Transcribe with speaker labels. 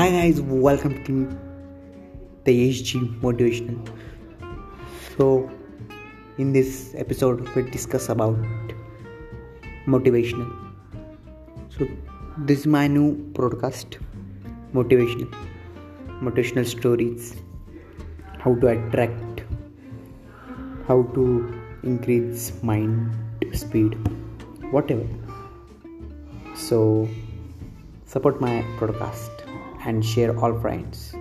Speaker 1: Hi guys, welcome to the HG Motivational. So, in this episode, we discuss about motivational. So, this is my new podcast, motivational, motivational stories, how to attract, how to increase mind speed, whatever. So, support my podcast and share all friends